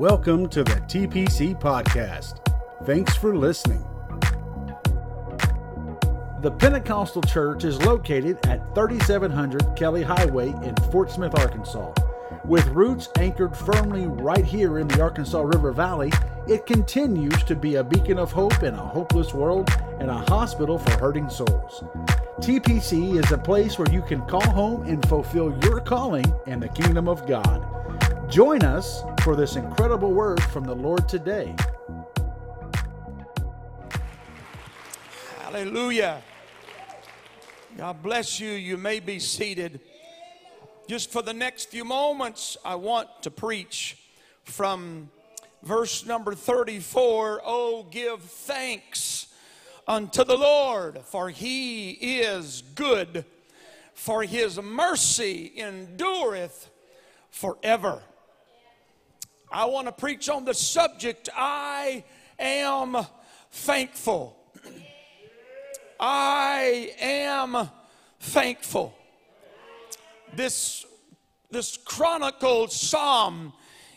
Welcome to the TPC Podcast. Thanks for listening. The Pentecostal Church is located at 3700 Kelley Highway in Fort Smith, Arkansas. With roots anchored firmly right here in the Arkansas River Valley, it continues to be a beacon of hope in a hopeless world and a hospital for hurting souls. TPC is a place where you can call home and fulfill your calling in the kingdom of God. Join us for this incredible word from the Lord today. Hallelujah. God bless you. You may be seated. Just for the next few moments, I want to preach from verse number 34 Oh, give thanks unto the Lord, for he is good, for his mercy endureth forever. I want to preach on the subject I am thankful. I am thankful. This, this chronicled psalm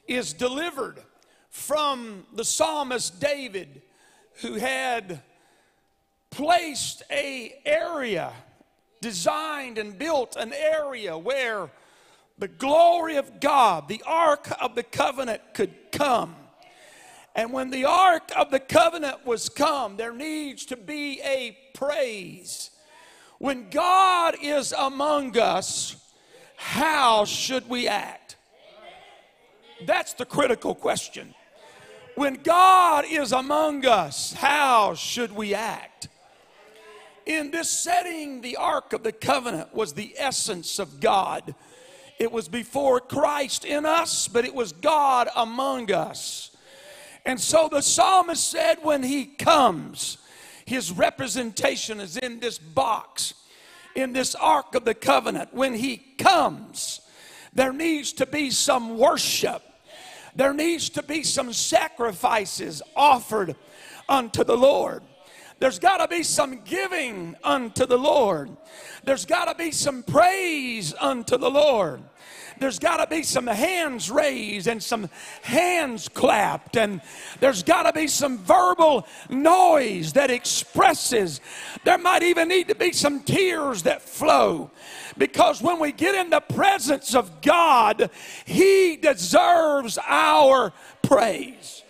is delivered from the psalmist David, who had placed a area, designed and built an area where the glory of God, the ark of the covenant could come. And when the ark of the covenant was come, there needs to be a praise. When God is among us, how should we act? That's the critical question. When God is among us, how should we act? In this setting, the Ark of the Covenant was the essence of God. It was before Christ in us, but it was God among us. And so the psalmist said, when he comes, his representation is in this box, in this Ark of the Covenant. When he comes, there needs to be some worship, there needs to be some sacrifices offered unto the Lord. There's got to be some giving unto the Lord. There's got to be some praise unto the Lord there's got to be some hands raised and some hands clapped, and there's got to be some verbal noise that expresses. There might even need to be some tears that flow. Because when we get in the presence of God, He deserves our praise.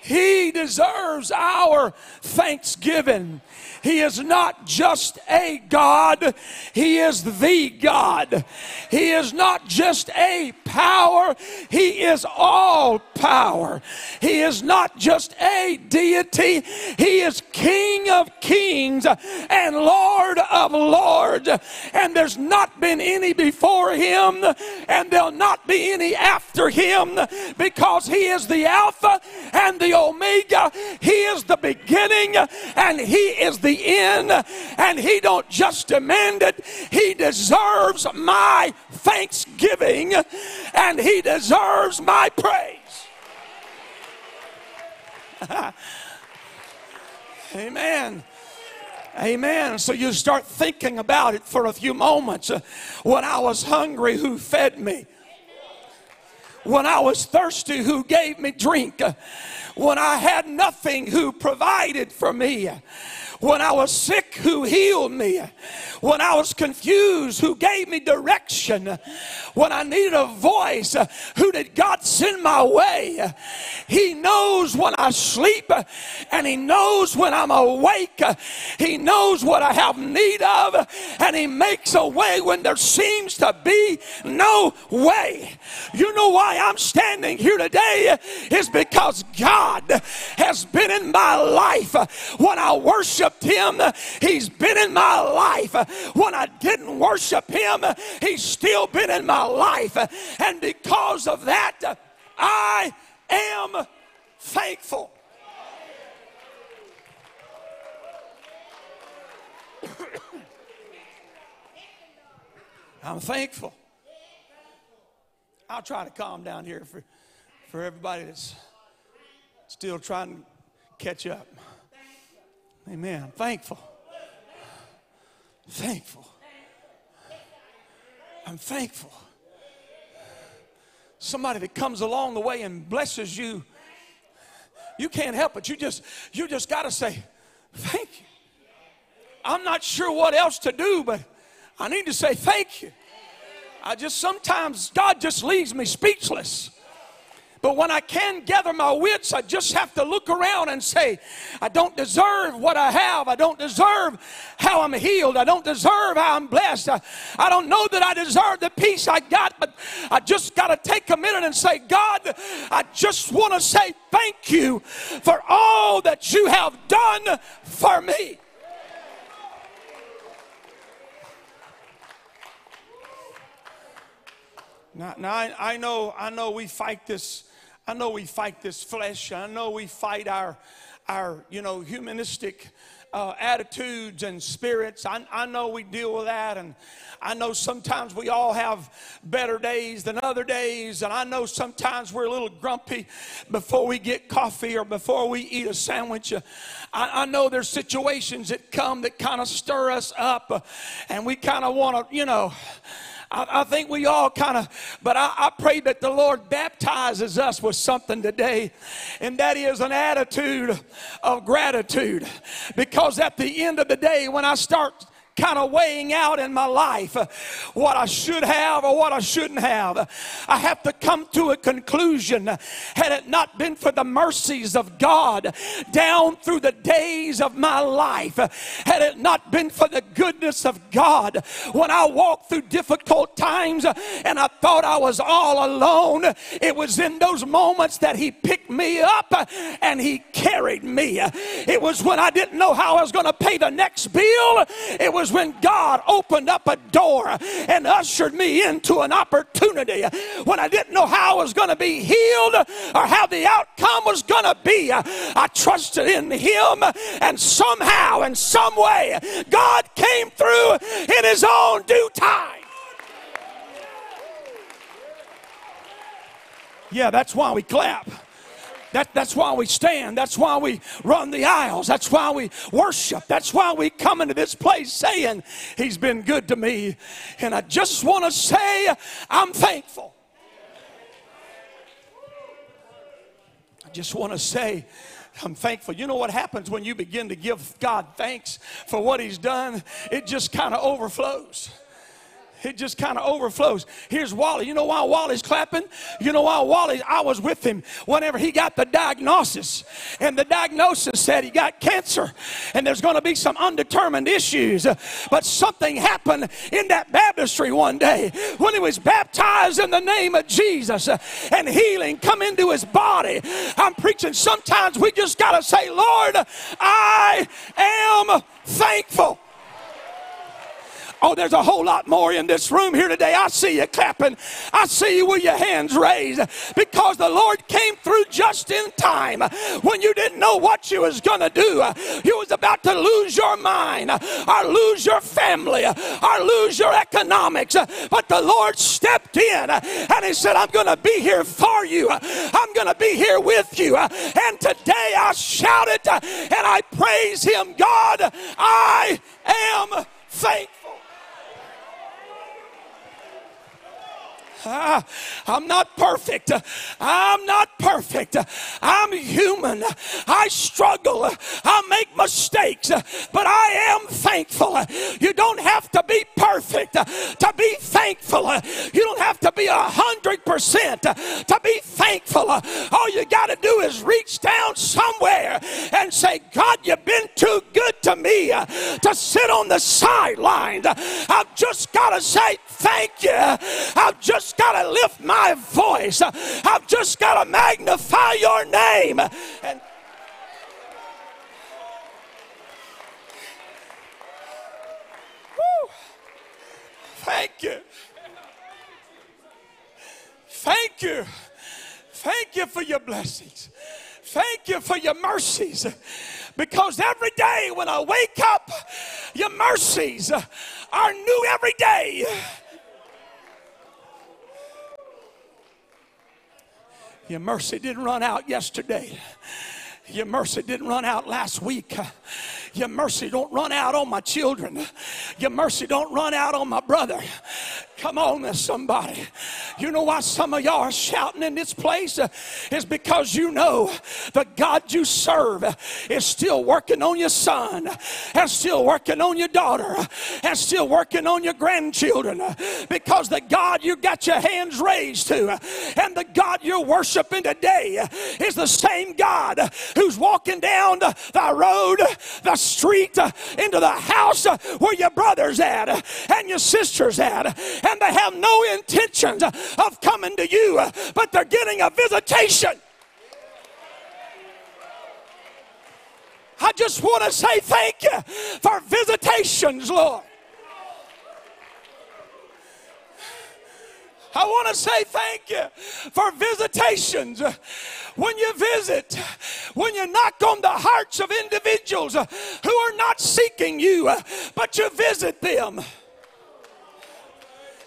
He deserves our thanksgiving. He is not just a God, He is the God. He is not just a power, He is all power. He is not just a deity, He is King of kings and Lord of lords. And there's not been any before Him, and there'll not be any after Him because He is the Alpha and the Omega. He is the beginning and He is the the end and he don't just demand it he deserves my thanksgiving and he deserves my praise amen Amen. So you start thinking about it for a few moments. When I was hungry, who fed me? When I was thirsty, who gave me drink? When I had nothing, who provided for me? When I was sick, who healed me? When I was confused, who gave me direction? When I needed a voice, who did God send my way? He knows when I sleep and He knows when I'm awake. He knows what I have need of and He makes a way when there seems to be no way. You know why I'm standing here today? Is because God has been in my life when I worshiped him, he's been in my life. When I didn't worship him, he's still been in my life. And because of that, I am thankful. I'm thankful. I'll try to calm down here for, for everybody that's still trying to catch up. Amen. I'm thankful. Thankful. I'm thankful. somebody that comes along the way and blesses you, you can't help it. You just you just got to say, "Thank you." I'm not sure what else to do, but I need to say thank you. I just sometimes God just leaves me speechless. But when I can gather my wits, I just have to look around and say, I don't deserve what I have. I don't deserve how I'm healed. I don't deserve how I'm blessed. I, I don't know that I deserve the peace I got, but I just got to take a minute and say, God, I just want to say thank you for all that you have done for me. Now, now I, I, know, I know we fight this. I know we fight this flesh. I know we fight our, our, you know, humanistic uh, attitudes and spirits. I, I know we deal with that, and I know sometimes we all have better days than other days, and I know sometimes we're a little grumpy before we get coffee or before we eat a sandwich. I, I know there's situations that come that kind of stir us up, uh, and we kind of want to, you know. I, I think we all kind of, but I, I pray that the Lord baptizes us with something today, and that is an attitude of gratitude. Because at the end of the day, when I start kind of weighing out in my life what I should have or what I shouldn't have. I have to come to a conclusion. Had it not been for the mercies of God down through the days of my life, had it not been for the goodness of God when I walked through difficult times and I thought I was all alone, it was in those moments that He picked me up and He carried me. It was when I didn't know how I was going to pay the next bill. It was was when God opened up a door and ushered me into an opportunity when I didn't know how I was going to be healed or how the outcome was going to be. I trusted in Him, and somehow, in some way, God came through in His own due time. Yeah, that's why we clap. That, that's why we stand. That's why we run the aisles. That's why we worship. That's why we come into this place saying, He's been good to me. And I just want to say, I'm thankful. I just want to say, I'm thankful. You know what happens when you begin to give God thanks for what He's done? It just kind of overflows. It just kind of overflows. Here's Wally. You know why Wally's clapping? You know why Wally, I was with him whenever he got the diagnosis. And the diagnosis said he got cancer and there's going to be some undetermined issues. But something happened in that baptistry one day when he was baptized in the name of Jesus and healing come into his body. I'm preaching sometimes we just got to say, Lord, I am thankful. Oh, there's a whole lot more in this room here today. I see you clapping. I see you with your hands raised because the Lord came through just in time when you didn't know what you was going to do. You was about to lose your mind or lose your family or lose your economics. But the Lord stepped in and he said, I'm going to be here for you. I'm going to be here with you. And today I shouted and I praise him. God, I am thankful. Ah, I'm not perfect. I'm not perfect. I'm human. I struggle. I make mistakes, but I am thankful. You don't have to be perfect to be thankful. You don't have to be a hundred percent to be thankful. All you got to do is reach down somewhere and say, God, you've been too good to me to sit on the sidelines. I've just got to say thank you. I've just got to lift my voice. I've just got to magnify your name. And. Thank you. Thank you. Thank you for your blessings. Thank you for your mercies. Because every day when I wake up, your mercies are new every day. Your mercy didn't run out yesterday. Your mercy didn't run out last week. Your mercy don't run out on my children. Your mercy don't run out on my brother. Come on, there's somebody. You know why some of y'all are shouting in this place? Uh, is because you know the God you serve is still working on your son, and still working on your daughter, and still working on your grandchildren. Uh, because the God you got your hands raised to, uh, and the God you're worshiping today uh, is the same God who's walking down the road, the street, into the house where your brother's at and your sister's at, and they have no intentions of coming to you, but they're getting a visitation. I just want to say thank you for visitations, Lord. I want to say thank you for visitations. When you visit, when you knock on the hearts of individuals who are not seeking you, but you visit them.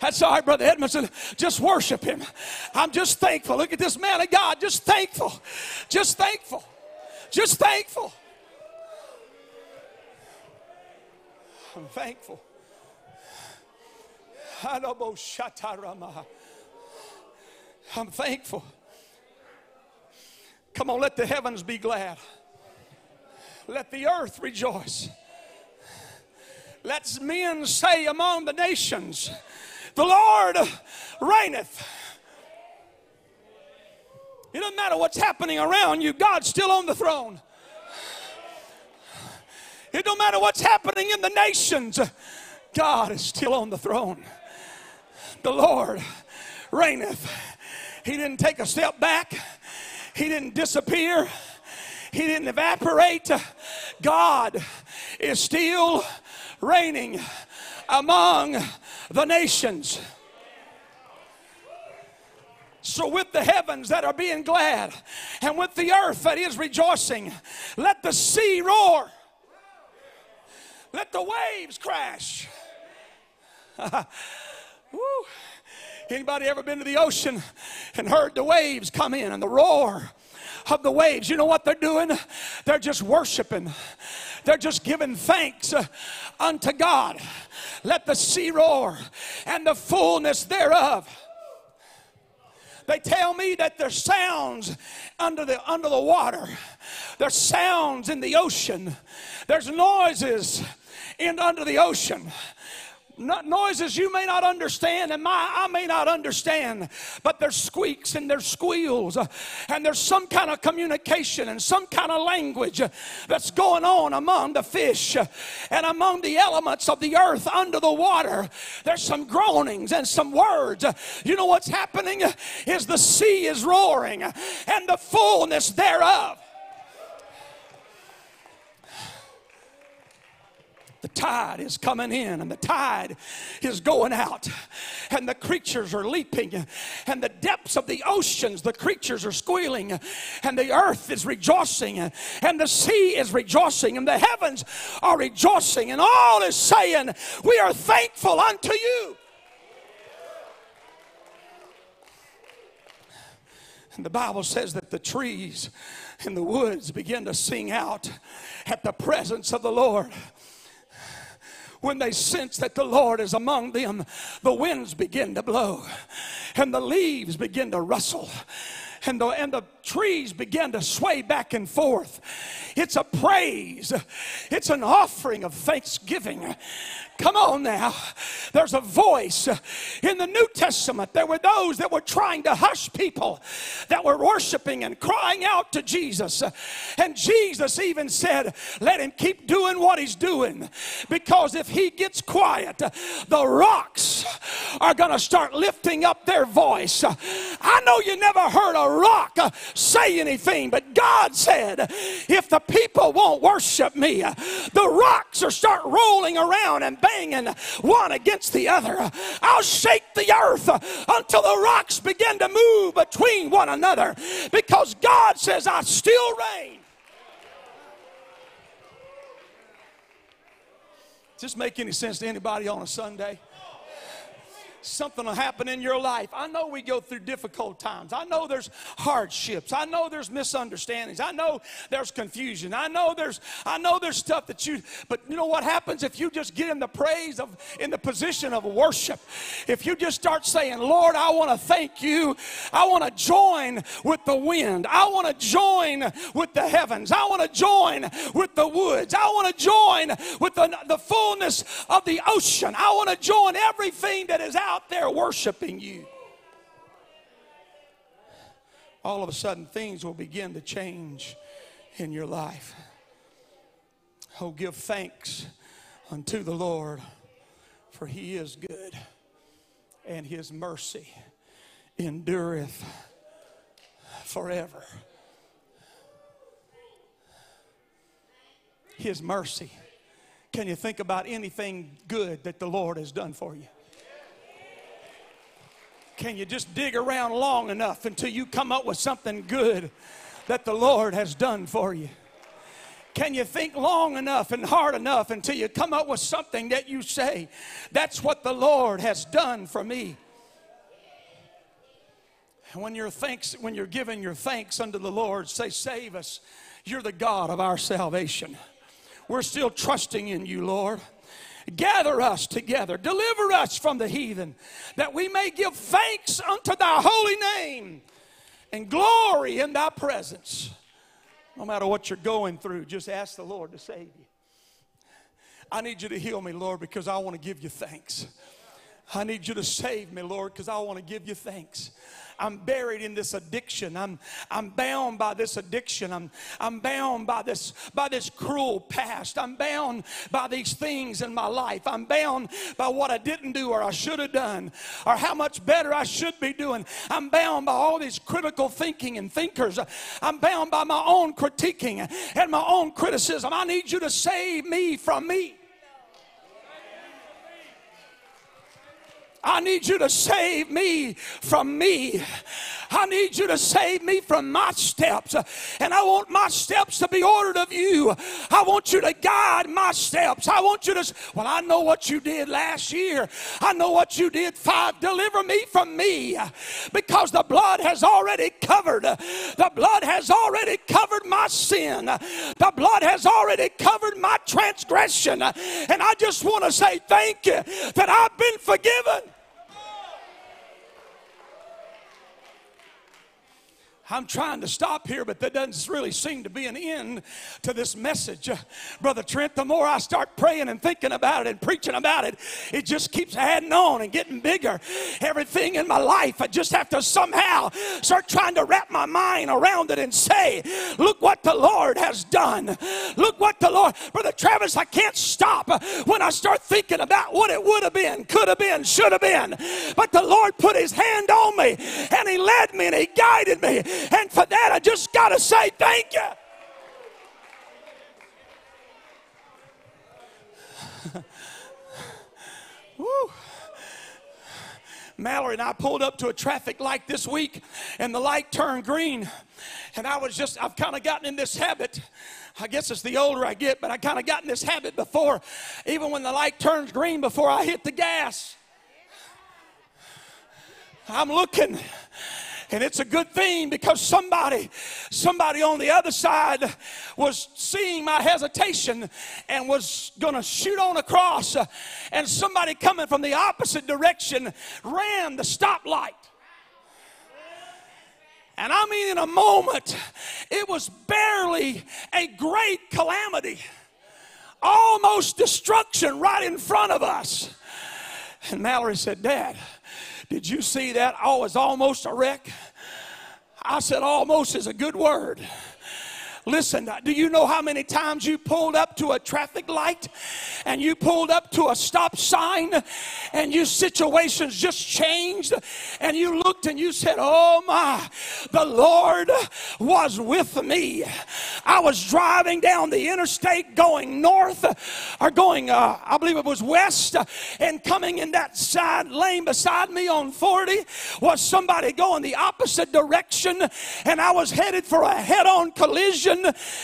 That's all right, Brother Edmondson. Just worship him. I'm just thankful. Look at this man of God. Just thankful. Just thankful. Just thankful. I'm thankful. I'm thankful. Come on, let the heavens be glad. Let the earth rejoice. Let men say among the nations, The Lord reigneth. It doesn't matter what's happening around you, God's still on the throne. It don't matter what's happening in the nations, God is still on the throne. The Lord reigneth. He didn't take a step back, He didn't disappear, He didn't evaporate. God is still reigning among the nations. So, with the heavens that are being glad, and with the earth that is rejoicing, let the sea roar. Let the waves crash. Anybody ever been to the ocean and heard the waves come in and the roar of the waves? You know what they're doing? They're just worshiping. They're just giving thanks uh, unto God. Let the sea roar and the fullness thereof. They tell me that there's sounds under the under the water. There's sounds in the ocean. There's noises in under the ocean noises you may not understand and my, I may not understand, but there's squeaks and there's squeals uh, and there's some kind of communication and some kind of language uh, that's going on among the fish uh, and among the elements of the earth under the water. There's some groanings and some words. You know what's happening is the sea is roaring and the fullness thereof. The tide is coming in and the tide is going out and the creatures are leaping and the depths of the oceans the creatures are squealing and the earth is rejoicing and the sea is rejoicing and the heavens are rejoicing and all is saying we are thankful unto you. And the bible says that the trees and the woods begin to sing out at the presence of the lord when they sense that the Lord is among them, the winds begin to blow and the leaves begin to rustle and the, and the trees begin to sway back and forth. It's a praise, it's an offering of thanksgiving. Come on now. There's a voice in the New Testament. There were those that were trying to hush people that were worshiping and crying out to Jesus. And Jesus even said, Let him keep doing what he's doing. Because if he gets quiet, the rocks are going to start lifting up their voice. I know you never heard a rock uh, say anything, but God said, If the people won't worship me, uh, the rocks are start rolling around and banging one against the other. I'll shake the earth uh, until the rocks begin to move between one another because God says, I still reign. Does this make any sense to anybody on a Sunday? Something will happen in your life. I know we go through difficult times. I know there's hardships. I know there's misunderstandings. I know there's confusion. I know there's I know there's stuff that you but you know what happens if you just get in the praise of in the position of worship. If you just start saying, "Lord, I want to thank you. I want to join with the wind. I want to join with the heavens. I want to join with the woods. I want to join with the, the fullness of the ocean. I want to join everything that is out there worshiping you. All of a sudden, things will begin to change in your life. Oh, give thanks unto the Lord, for he is good, and his mercy endureth forever. His mercy. Can you think about anything good that the Lord has done for you? Can you just dig around long enough until you come up with something good that the Lord has done for you? Can you think long enough and hard enough until you come up with something that you say, that's what the Lord has done for me? when you're thanks when you're giving your thanks unto the Lord, say, Save us. You're the God of our salvation. We're still trusting in you, Lord. Gather us together, deliver us from the heathen, that we may give thanks unto thy holy name and glory in thy presence. No matter what you're going through, just ask the Lord to save you. I need you to heal me, Lord, because I want to give you thanks. I need you to save me, Lord, because I want to give you thanks. I'm buried in this addiction. I'm, I'm bound by this addiction. I'm, I'm bound by this, by this cruel past. I'm bound by these things in my life. I'm bound by what I didn't do or I should have done or how much better I should be doing. I'm bound by all these critical thinking and thinkers. I'm bound by my own critiquing and my own criticism. I need you to save me from me. I need you to save me from me. I need you to save me from my steps. And I want my steps to be ordered of you. I want you to guide my steps. I want you to, well, I know what you did last year. I know what you did five. Deliver me from me because the blood has already covered. The blood has already covered my sin. The blood has already covered my transgression. And I just want to say thank you that I've been forgiven. I'm trying to stop here, but that doesn't really seem to be an end to this message. Uh, Brother Trent, the more I start praying and thinking about it and preaching about it, it just keeps adding on and getting bigger. Everything in my life, I just have to somehow start trying to wrap my mind around it and say, Look what the Lord has done. Look what the Lord, Brother Travis, I can't stop when I start thinking about what it would have been, could have been, should have been. But the Lord put his hand on me and he led me and he guided me and for that, I just got to say thank you. Woo. Mallory and I pulled up to a traffic light this week, and the light turned green. And I was just, I've kind of gotten in this habit. I guess it's the older I get, but I kind of got in this habit before, even when the light turns green, before I hit the gas. I'm looking and it's a good thing because somebody, somebody on the other side was seeing my hesitation and was going to shoot on across. Uh, and somebody coming from the opposite direction ran the stoplight. And I mean, in a moment, it was barely a great calamity, almost destruction right in front of us. And Mallory said, Dad, did you see that? Oh, it was almost a wreck. I said, almost is a good word. Listen, do you know how many times you pulled up to a traffic light and you pulled up to a stop sign and your situations just changed and you looked and you said, Oh my, the Lord was with me. I was driving down the interstate going north or going, uh, I believe it was west, and coming in that side lane beside me on 40 was somebody going the opposite direction, and I was headed for a head on collision,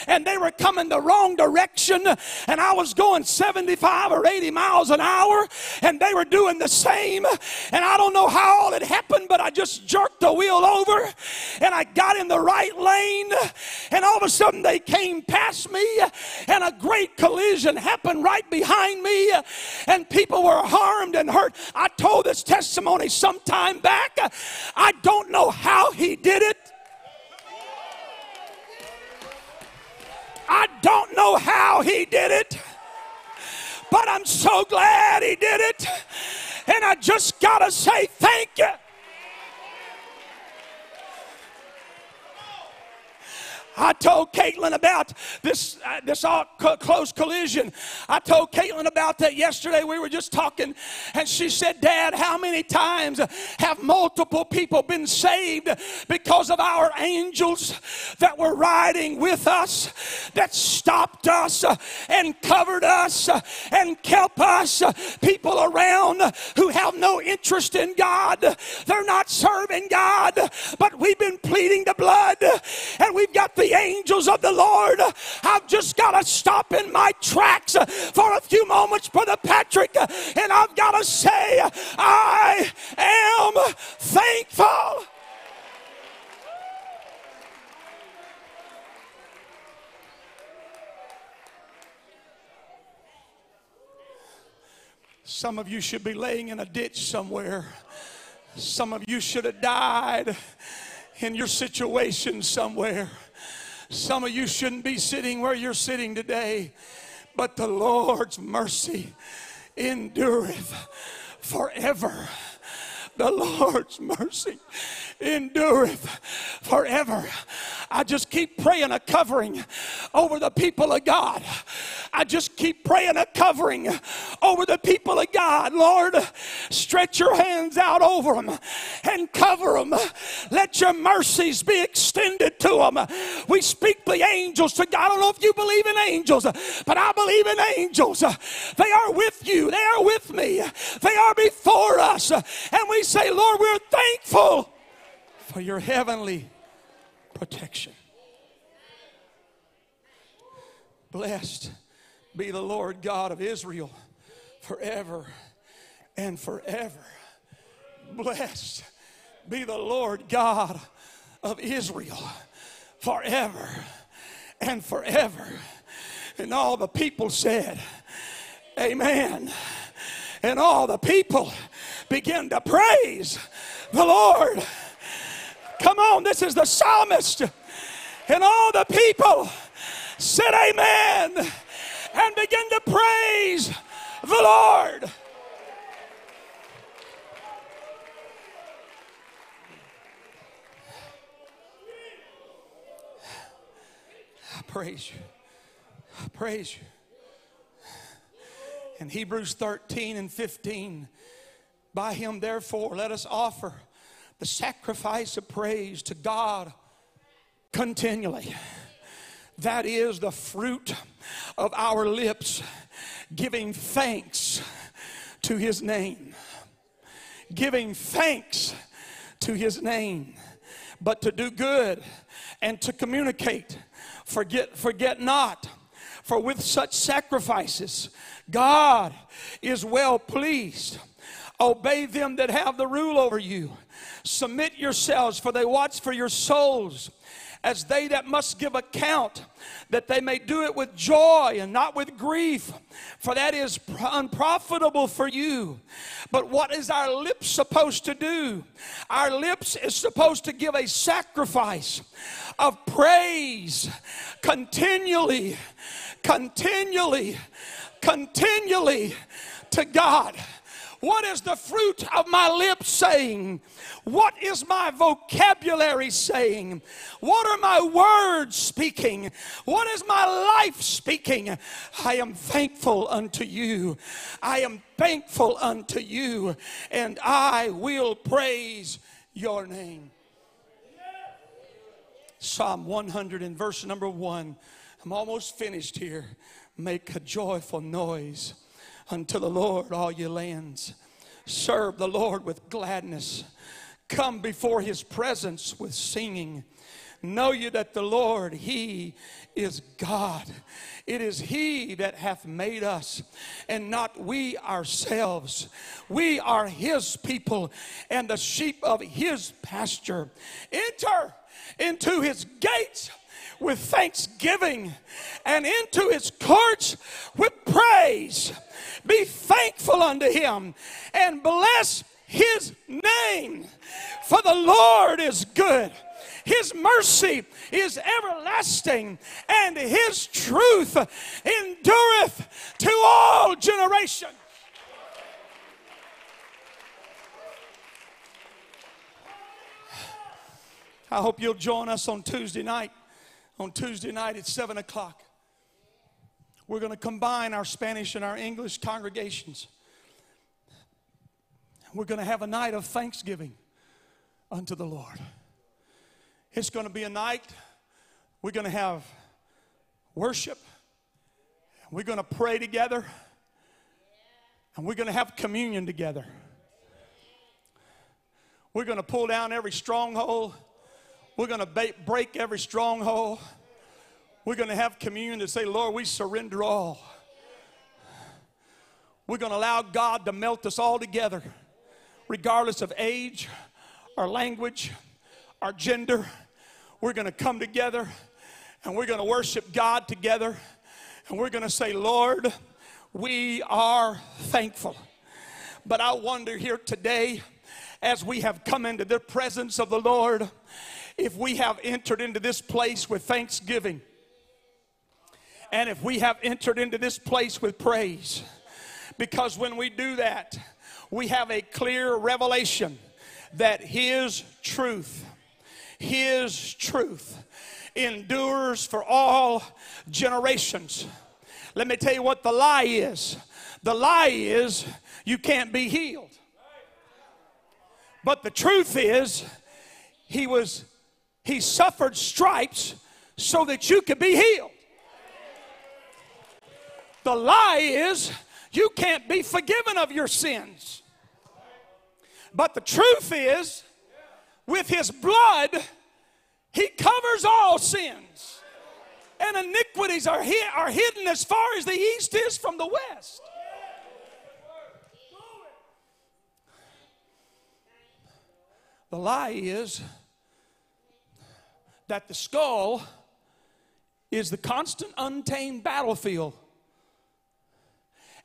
and they were coming the wrong direction, and I was going 75 or 80 miles an hour, and they were doing the same. And I don't know how all it happened, but I just jerked the wheel over and I got in the right lane, and all of a sudden they came past me, and a great collision happened right behind me, and people were harmed and hurt. I told this testimony some time back. I don't know how he did it. I don't know how he did it, but I'm so glad he did it. And I just got to say thank you. I told Caitlin about this, uh, this all co- close collision. I told Caitlin about that yesterday. We were just talking, and she said, Dad, how many times have multiple people been saved because of our angels that were riding with us, that stopped us and covered us and kept us? People around who have no interest in God, they're not serving God, but we've been pleading the blood, and we've got the the angels of the Lord. I've just got to stop in my tracks for a few moments, Brother Patrick, and I've got to say, I am thankful. Some of you should be laying in a ditch somewhere. Some of you should have died in your situation somewhere. Some of you shouldn't be sitting where you're sitting today, but the Lord's mercy endureth forever. The Lord's mercy endureth forever. I just keep praying a covering over the people of God. I just keep praying a covering over the people of God. Lord, stretch your hands out over them and cover them. Let your mercies be extended to them. We speak the angels to God. I don't know if you believe in angels, but I believe in angels. They are with you, they are with me, they are before us. And we say, Lord, we're thankful for your heavenly protection. Blessed be the Lord God of Israel forever and forever. Blessed be the Lord God of Israel forever and forever. And all the people said, Amen. And all the people began to praise the Lord. Come on, this is the psalmist. And all the people said, Amen, and begin to praise the Lord. I praise you. I praise you. In Hebrews 13 and 15, by him, therefore, let us offer the sacrifice of praise to God continually. That is the fruit of our lips giving thanks to his name. Giving thanks to his name. But to do good and to communicate. Forget, forget not. For with such sacrifices, God is well pleased. Obey them that have the rule over you. Submit yourselves, for they watch for your souls as they that must give account, that they may do it with joy and not with grief, for that is unprofitable for you. But what is our lips supposed to do? Our lips is supposed to give a sacrifice of praise continually, continually, continually to God. What is the fruit of my lips saying? What is my vocabulary saying? What are my words speaking? What is my life speaking? I am thankful unto you. I am thankful unto you, and I will praise your name. Psalm 100 and verse number one. I'm almost finished here. Make a joyful noise unto the Lord, all ye lands. Serve the Lord with gladness. Come before his presence with singing. Know ye that the Lord, He is God. It is He that hath made us, and not we ourselves. We are His people and the sheep of His pasture. Enter into His gates with thanksgiving and into his courts with praise. Be thankful unto him and bless his name. For the Lord is good his mercy is everlasting, and His truth endureth to all generations. I hope you'll join us on Tuesday night. On Tuesday night at 7 o'clock. We're going to combine our Spanish and our English congregations. We're going to have a night of thanksgiving unto the Lord. It's going to be a night we're going to have worship. We're going to pray together. And we're going to have communion together. We're going to pull down every stronghold. We're going to break every stronghold. We're going to have communion to say, Lord, we surrender all. We're going to allow God to melt us all together, regardless of age, our language, our gender we're going to come together and we're going to worship God together and we're going to say, Lord, we are thankful. But I wonder here today, as we have come into the presence of the Lord, if we have entered into this place with thanksgiving and if we have entered into this place with praise. Because when we do that, we have a clear revelation that His truth his truth endures for all generations. Let me tell you what the lie is the lie is you can't be healed. But the truth is, he was he suffered stripes so that you could be healed. The lie is you can't be forgiven of your sins. But the truth is with his blood, he covers all sins. And iniquities are, are hidden as far as the east is from the west. The lie is that the skull is the constant untamed battlefield.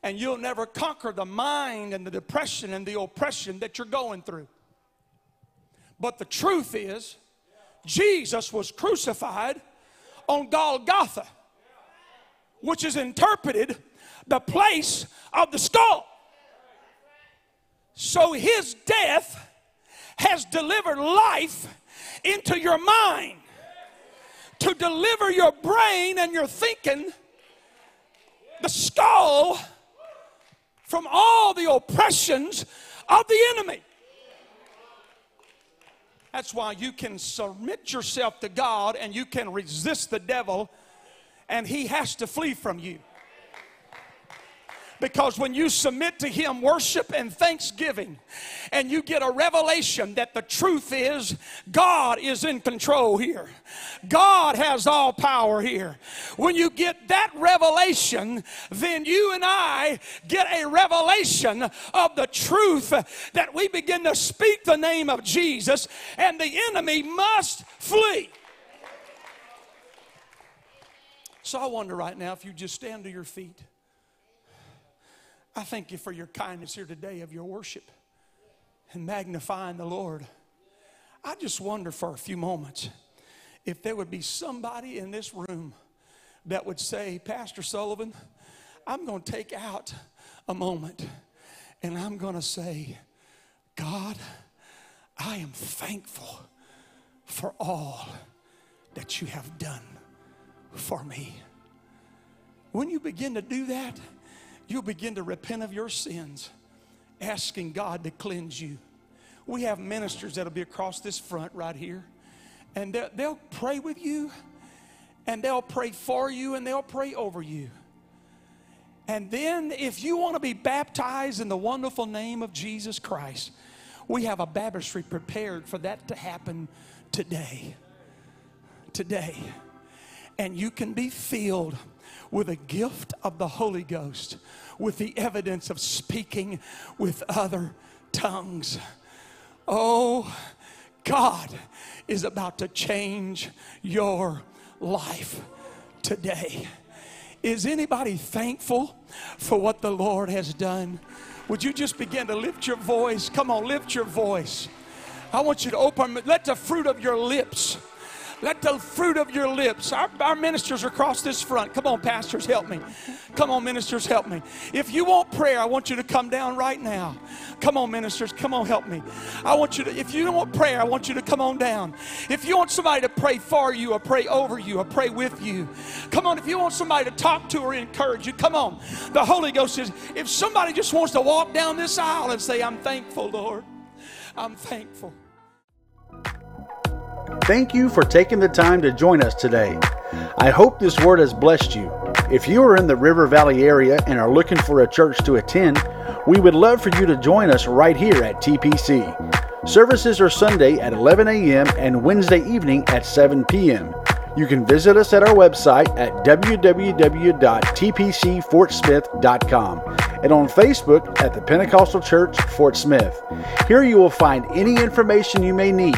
And you'll never conquer the mind and the depression and the oppression that you're going through. But the truth is, Jesus was crucified on Golgotha, which is interpreted the place of the skull. So his death has delivered life into your mind to deliver your brain and your thinking, the skull, from all the oppressions of the enemy. That's why you can submit yourself to God and you can resist the devil, and he has to flee from you. Because when you submit to Him worship and thanksgiving, and you get a revelation that the truth is God is in control here, God has all power here. When you get that revelation, then you and I get a revelation of the truth that we begin to speak the name of Jesus, and the enemy must flee. So I wonder right now if you just stand to your feet. I thank you for your kindness here today of your worship and magnifying the Lord. I just wonder for a few moments if there would be somebody in this room that would say, Pastor Sullivan, I'm going to take out a moment and I'm going to say, God, I am thankful for all that you have done for me. When you begin to do that, you'll begin to repent of your sins, asking God to cleanse you. We have ministers that'll be across this front right here, and they'll, they'll pray with you, and they'll pray for you, and they'll pray over you. And then, if you want to be baptized in the wonderful name of Jesus Christ, we have a baptistry prepared for that to happen today. Today. And you can be filled with a gift of the Holy Ghost, with the evidence of speaking with other tongues. Oh, God is about to change your life today. Is anybody thankful for what the Lord has done? Would you just begin to lift your voice? Come on, lift your voice. I want you to open, let the fruit of your lips let the fruit of your lips, our, our ministers are across this front. Come on, pastors, help me. Come on, ministers, help me. If you want prayer, I want you to come down right now. Come on, ministers, come on, help me. I want you to, if you want prayer, I want you to come on down. If you want somebody to pray for you or pray over you or pray with you, come on. If you want somebody to talk to or encourage you, come on. The Holy Ghost says, if somebody just wants to walk down this aisle and say, I'm thankful, Lord, I'm thankful. Thank you for taking the time to join us today. I hope this word has blessed you. If you are in the River Valley area and are looking for a church to attend, we would love for you to join us right here at TPC. Services are Sunday at 11 a.m. and Wednesday evening at 7 p.m. You can visit us at our website at www.tpcfortsmith.com and on Facebook at the Pentecostal Church Fort Smith. Here you will find any information you may need